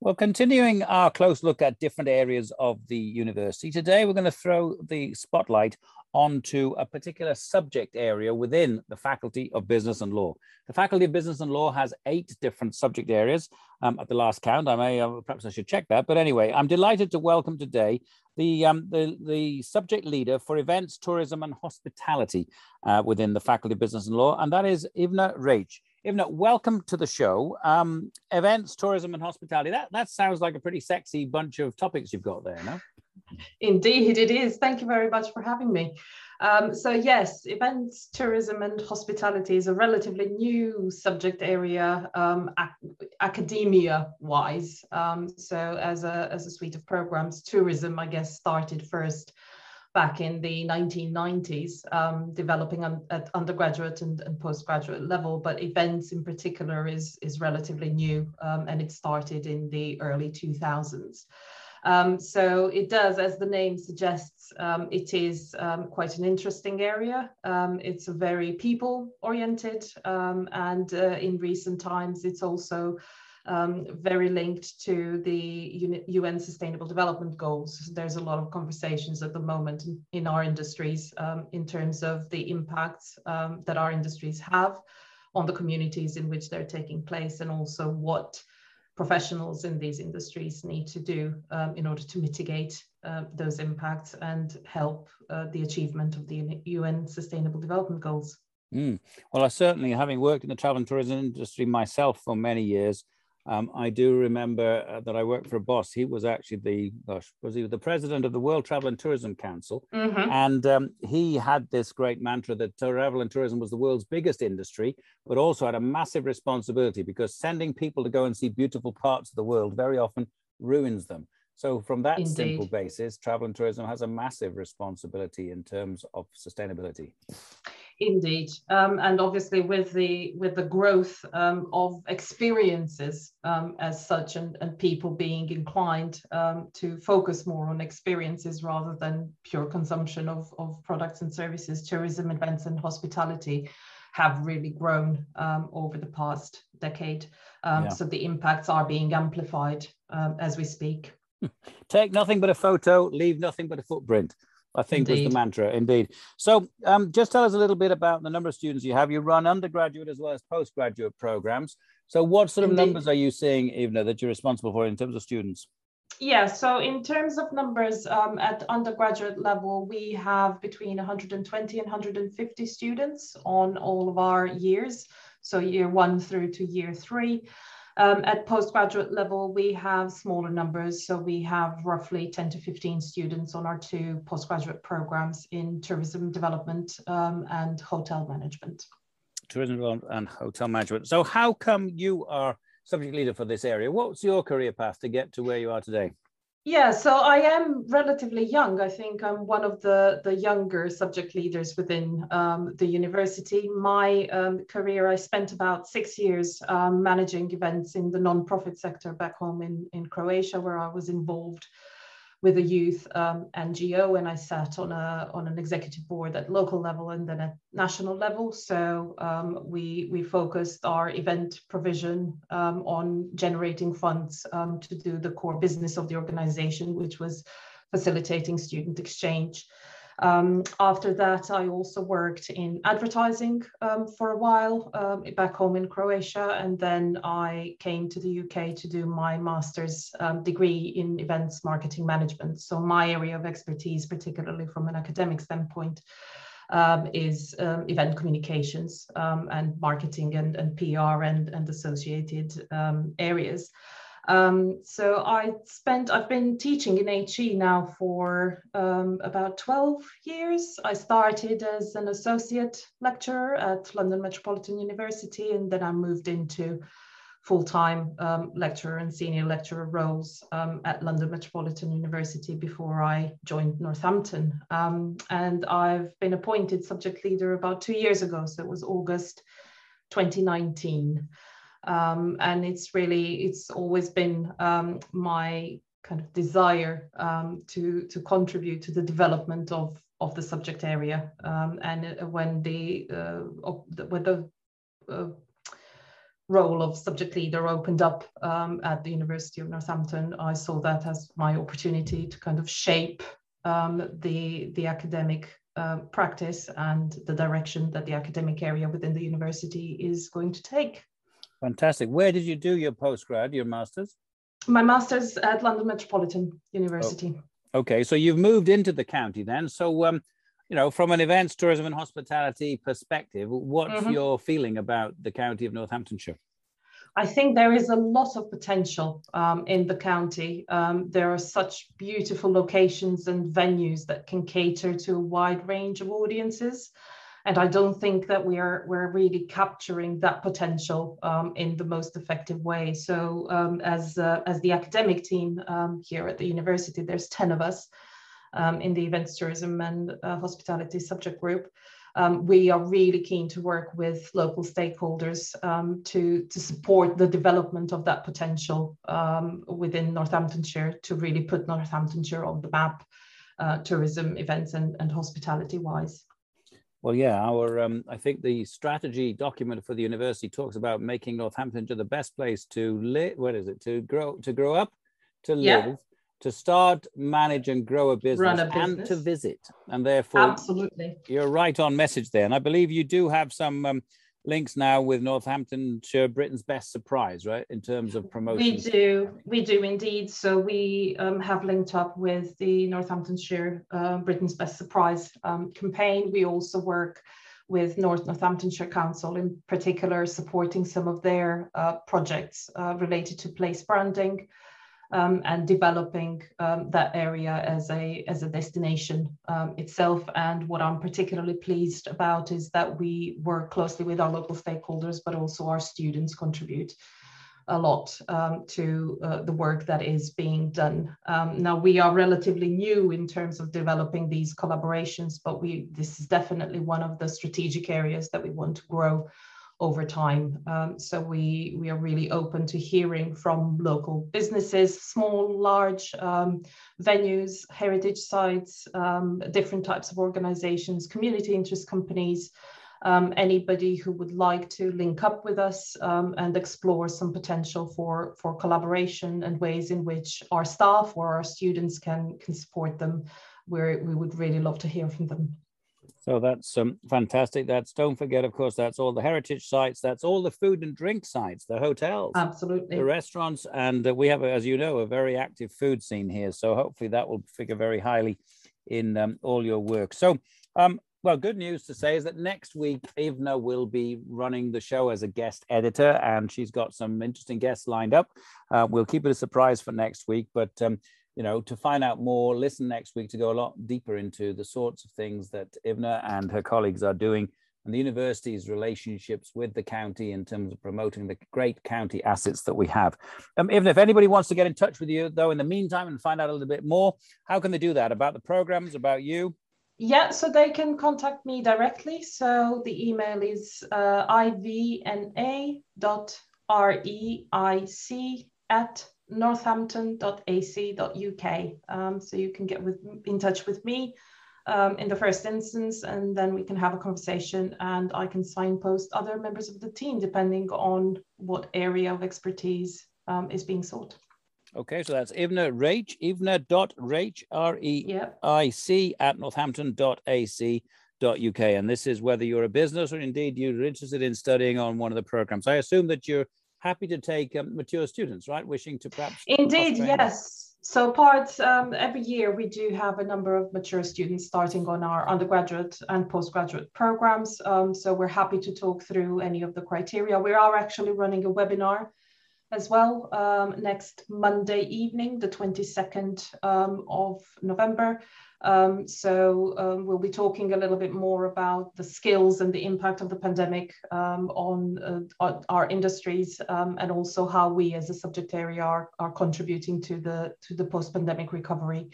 Well, continuing our close look at different areas of the university, today we're going to throw the spotlight onto a particular subject area within the Faculty of Business and Law. The Faculty of Business and Law has eight different subject areas um, at the last count. I may, uh, perhaps I should check that. But anyway, I'm delighted to welcome today the, um, the, the subject leader for events, tourism, and hospitality uh, within the Faculty of Business and Law, and that is Ivna Reic. Ivna, welcome to the show. Um, events, tourism, and hospitality. That, that sounds like a pretty sexy bunch of topics you've got there, no? Indeed, it is. Thank you very much for having me. Um, so yes, events, tourism and hospitality is a relatively new subject area um, ac academia-wise. Um, so as a, as a suite of programs, tourism, I guess, started first back in the 1990s, um, developing un at undergraduate and, and, postgraduate level, but events in particular is, is relatively new um, and it started in the early 2000s. Um, so it does, as the name suggests, um, it is um, quite an interesting area. Um, it's a very people oriented um, and uh, in recent times it's also um, very linked to the UN Sustainable Development Goals. There's a lot of conversations at the moment in, our industries in terms of the impacts that our industries have on the communities in which they're taking place and also what professionals in these industries need to do um, in order to mitigate uh, those impacts and help uh, the achievement of the UN Sustainable Development Goals. Mm. Well, I certainly, having worked in the travel and tourism industry myself for many years, um, I do remember uh, that I worked for a boss. He was actually the gosh, was he the president of the World Travel and Tourism Council, mm-hmm. and um, he had this great mantra that travel and tourism was the world's biggest industry, but also had a massive responsibility because sending people to go and see beautiful parts of the world very often ruins them. So, from that Indeed. simple basis, travel and tourism has a massive responsibility in terms of sustainability. Indeed, um, and obviously with the with the growth um, of experiences um, as such, and, and people being inclined um, to focus more on experiences rather than pure consumption of, of products and services, tourism, events, and hospitality have really grown um, over the past decade. Um, yeah. So the impacts are being amplified as we speak. Take nothing but a photo, leave nothing but a footprint. I think indeed. was the mantra, indeed. So, um, just tell us a little bit about the number of students you have. You run undergraduate as well as postgraduate programs. So, what sort of indeed. numbers are you seeing, Ivna, that you're responsible for in terms of students? Yeah, so in terms of numbers um, at undergraduate level, we have between 120 and 150 students on all of our years, so year one through to year three. Um, at postgraduate level, we have smaller numbers. So we have roughly 10 to 15 students on our two postgraduate programs in tourism development um, and hotel management. Tourism development and hotel management. So how come you are subject leader for this area? What's your career path to get to where you are today? Yeah, so I am relatively young. I think I'm one of the, the younger subject leaders within um, the university. My um, career, I spent about six years um, managing events in the non-profit sector back home in, in Croatia, where I was involved with a youth um, NGO, and I sat on a on an executive board at local level and then at national level. So um, we we focused our event provision um, on generating funds um, to do the core business of the organization, which was facilitating student exchange. Um, after that, I also worked in advertising um, for a while um, back home in Croatia, and then I came to the UK to do my master's um, degree in events marketing management. So my area of expertise, particularly from an academic standpoint, um, is um, event communications and marketing and, and PR and, and associated areas. Um, so I spent, I've been teaching in HE now for um, about 12 years. I started as an associate lecturer at London Metropolitan University, and then I moved into full-time um, lecturer and senior lecturer roles um, at London Metropolitan University before I joined Northampton. Um, and I've been appointed subject leader about two years ago, so it was August 2019. Um, and it's really, it's always been um, my kind of desire um, to, to contribute to the development of, of the subject area. and uh, when the, uh, when the uh, role of subject leader opened up um, at the University of Northampton, I saw that as my opportunity to kind of shape um, the, the academic uh, practice and the direction that the academic area within the university is going to take. Fantastic. Where did you do your postgrad, your master's? My master's at London Metropolitan University. Oh, okay, so you've moved into the county then. So, um, you know, from an events, tourism, and hospitality perspective, what's mm-hmm. your feeling about the county of Northamptonshire? I think there is a lot of potential um, in the county. Um, there are such beautiful locations and venues that can cater to a wide range of audiences. And I don't think that we are we're really capturing that potential um, in the most effective way. So um, as, uh, as the academic team um, here at the university, there's 10 of us um, in the events, tourism and uh, hospitality subject group. Um, we are really keen to work with local stakeholders um, to, to support the development of that potential within Northamptonshire to really put Northamptonshire on the map, uh, tourism, events, and, and hospitality wise. Well, yeah, our um, I think the strategy document for the university talks about making Northamptonshire the best place to live. What is it? To grow, to grow up, to live, yeah to start, manage, and grow a business, a business, and to visit. And therefore, absolutely, you're right on message there. And I believe you do have some um, links now with Northamptonshire, Britain's best surprise, right, in terms of promotion. We do, we do indeed. So we um, have linked up with the Northamptonshire uh, Britain's Best Surprise um, campaign. We also work with North Northamptonshire Council, in particular, supporting some of their uh, projects uh, related to place branding um, and developing um, that area as a, as a destination um, itself. And what I'm particularly pleased about is that we work closely with our local stakeholders, but also our students contribute a lot um, to uh, the work that is being done. Um, now we are relatively new in terms of developing these collaborations, but we this is definitely one of the strategic areas that we want to grow over time. Um, so we, we are really open to hearing from local businesses, small, large um, venues, heritage sites, um, different types of organizations, community interest companies, um, anybody who would like to link up with us um, and explore some potential for, for collaboration and ways in which our staff or our students can, can support them, where we would really love to hear from them. So that's um, fantastic. That's don't forget, of course, that's all the heritage sites. That's all the food and drink sites, the hotels, absolutely, the restaurants, and uh, we have, as you know, a very active food scene here. So hopefully that will figure very highly in um, all your work. So, um, well, good news to say is that next week Ivna will be running the show as a guest editor, and she's got some interesting guests lined up. Uh, we'll keep it a surprise for next week, but um, you know, to find out more, listen next week to go a lot deeper into the sorts of things that Ivna and her colleagues are doing and the university's relationships with the county in terms of promoting the great county assets that we have. Um, Ivna, if anybody wants to get in touch with you, though, in the meantime and find out a little bit more, how can they do that about the programs, about you? Yeah, so they can contact me directly. So the email is uh, ivna.reic at northampton.ac.uk. Um, so you can get with, in touch with me um, in the first instance, and then we can have a conversation and I can signpost other members of the team depending on what area of expertise um, is being sought. Okay, so that's Ivna Reic, ivna.reic, R-E-I-C, at northampton.ac.uk. And this is whether you're a business or indeed you're interested in studying on one of the programs. I assume that you're happy to take um, mature students, right? Wishing to perhaps. Indeed, yes. So part um, every year we do have a number of mature students starting on our undergraduate and postgraduate programs. Um, so we're happy to talk through any of the criteria. We are actually running a webinar as well um, next Monday evening, the 22nd um, of November. Um, so um, we'll be talking a little bit more about the skills and the impact of the pandemic um, on, uh, our industries um, and also how we as a subject area are, are contributing to the, to the post-pandemic recovery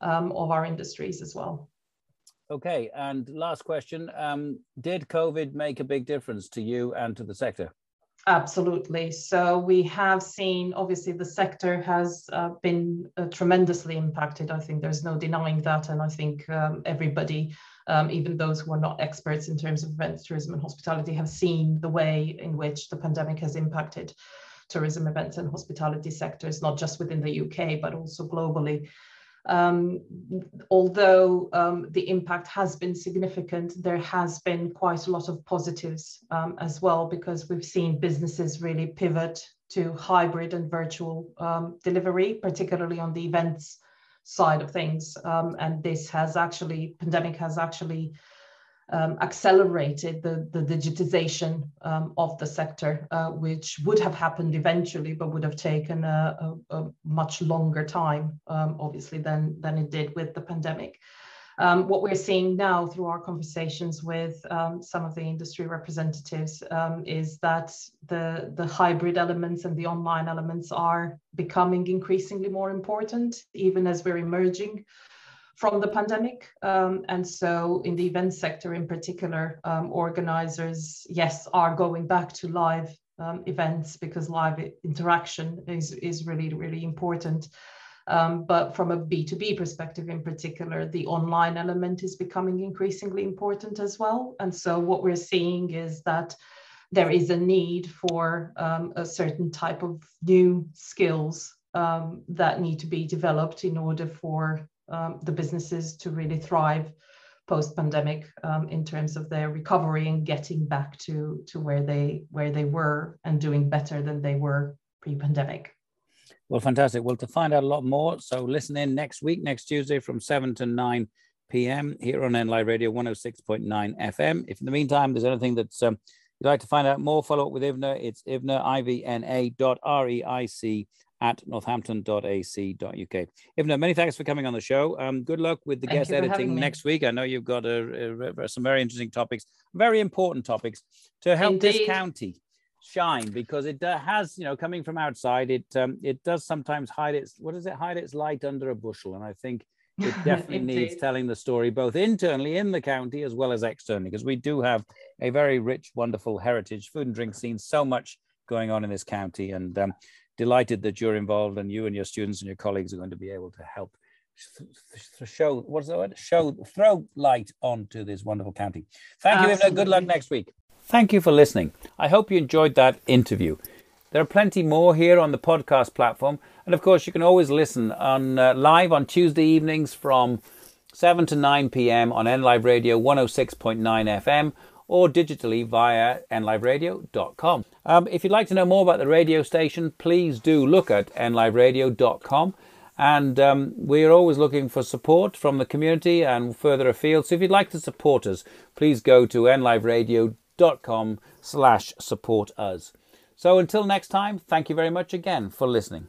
of our industries as well. Okay, and last question. Um, did COVID make a big difference to you and to the sector? Absolutely. So we have seen, obviously, the sector has uh, been uh, tremendously impacted. I think there's no denying that. And I think um, everybody, um, even those who are not experts in terms of events, tourism, and hospitality, have seen the way in which the pandemic has impacted tourism, events, and hospitality sectors, not just within the UK, but also globally. Um, although um, the impact has been significant, there has been quite a lot of positives um, as well because we've seen businesses really pivot to hybrid and virtual um, delivery, particularly on the events side of things. Um, and this has actually, pandemic has actually um, accelerated the, the digitization um, of the sector, uh, which would have happened eventually, but would have taken a, a, a much longer time, um, obviously, than, than it did with the pandemic. Um, what we're seeing now through our conversations with um, some of the industry representatives um, is that the, the hybrid elements and the online elements are becoming increasingly more important, even as we're emerging from the pandemic. Um, and so, in the event sector in particular, um, organizers, yes, are going back to live um, events because live interaction is, is really, really important. Um, but from a B2B perspective in particular, the online element is becoming increasingly important as well. And so, what we're seeing is that there is a need for um, a certain type of new skills um, that need to be developed in order for um, the businesses to really thrive post pandemic um, in terms of their recovery and getting back to to where they where they were and doing better than they were pre pandemic. Well, fantastic. Well, to find out a lot more, so listen in next week, next Tuesday from 7 to 9 p.m. here on NLive Radio 106.9 FM. If in the meantime there's anything that's um, you'd like to find out more, follow up with IVNA. It's ivna, I-V-N-A dot R-E-I-C at northampton.ac.uk. Ivna, many thanks for coming on the show. Um, good luck with the Thank guest editing next week. I know you've got a, a, some very interesting topics, very important topics to help Indeed. this county shine because it uh, has, you know, coming from outside, it um, it does sometimes hide its what does it hide its light under a bushel, and I think it definitely needs telling the story both internally in the county as well as externally because we do have a very rich, wonderful heritage food and drink scene. So much going on in this county, and um, delighted that you're involved and you and your students and your colleagues are going to be able to help show what's the word? Show throw light onto this wonderful county. Thank you Ivna. good luck next week. Thank you for listening. I hope you enjoyed that interview. There are plenty more here on the podcast platform. And of course you can always listen on uh, live on tuesday evenings from 7 to 9 p.m on nlive radio 106.9 fm or digitally via nliveradio.com. Um, if you'd like to know more about the radio station, please do look at nliveradio.com. And um, we're always looking for support from the community and further afield. So if you'd like to support us, please go to nliveradio.com slash support us. So until next time, thank you very much again for listening.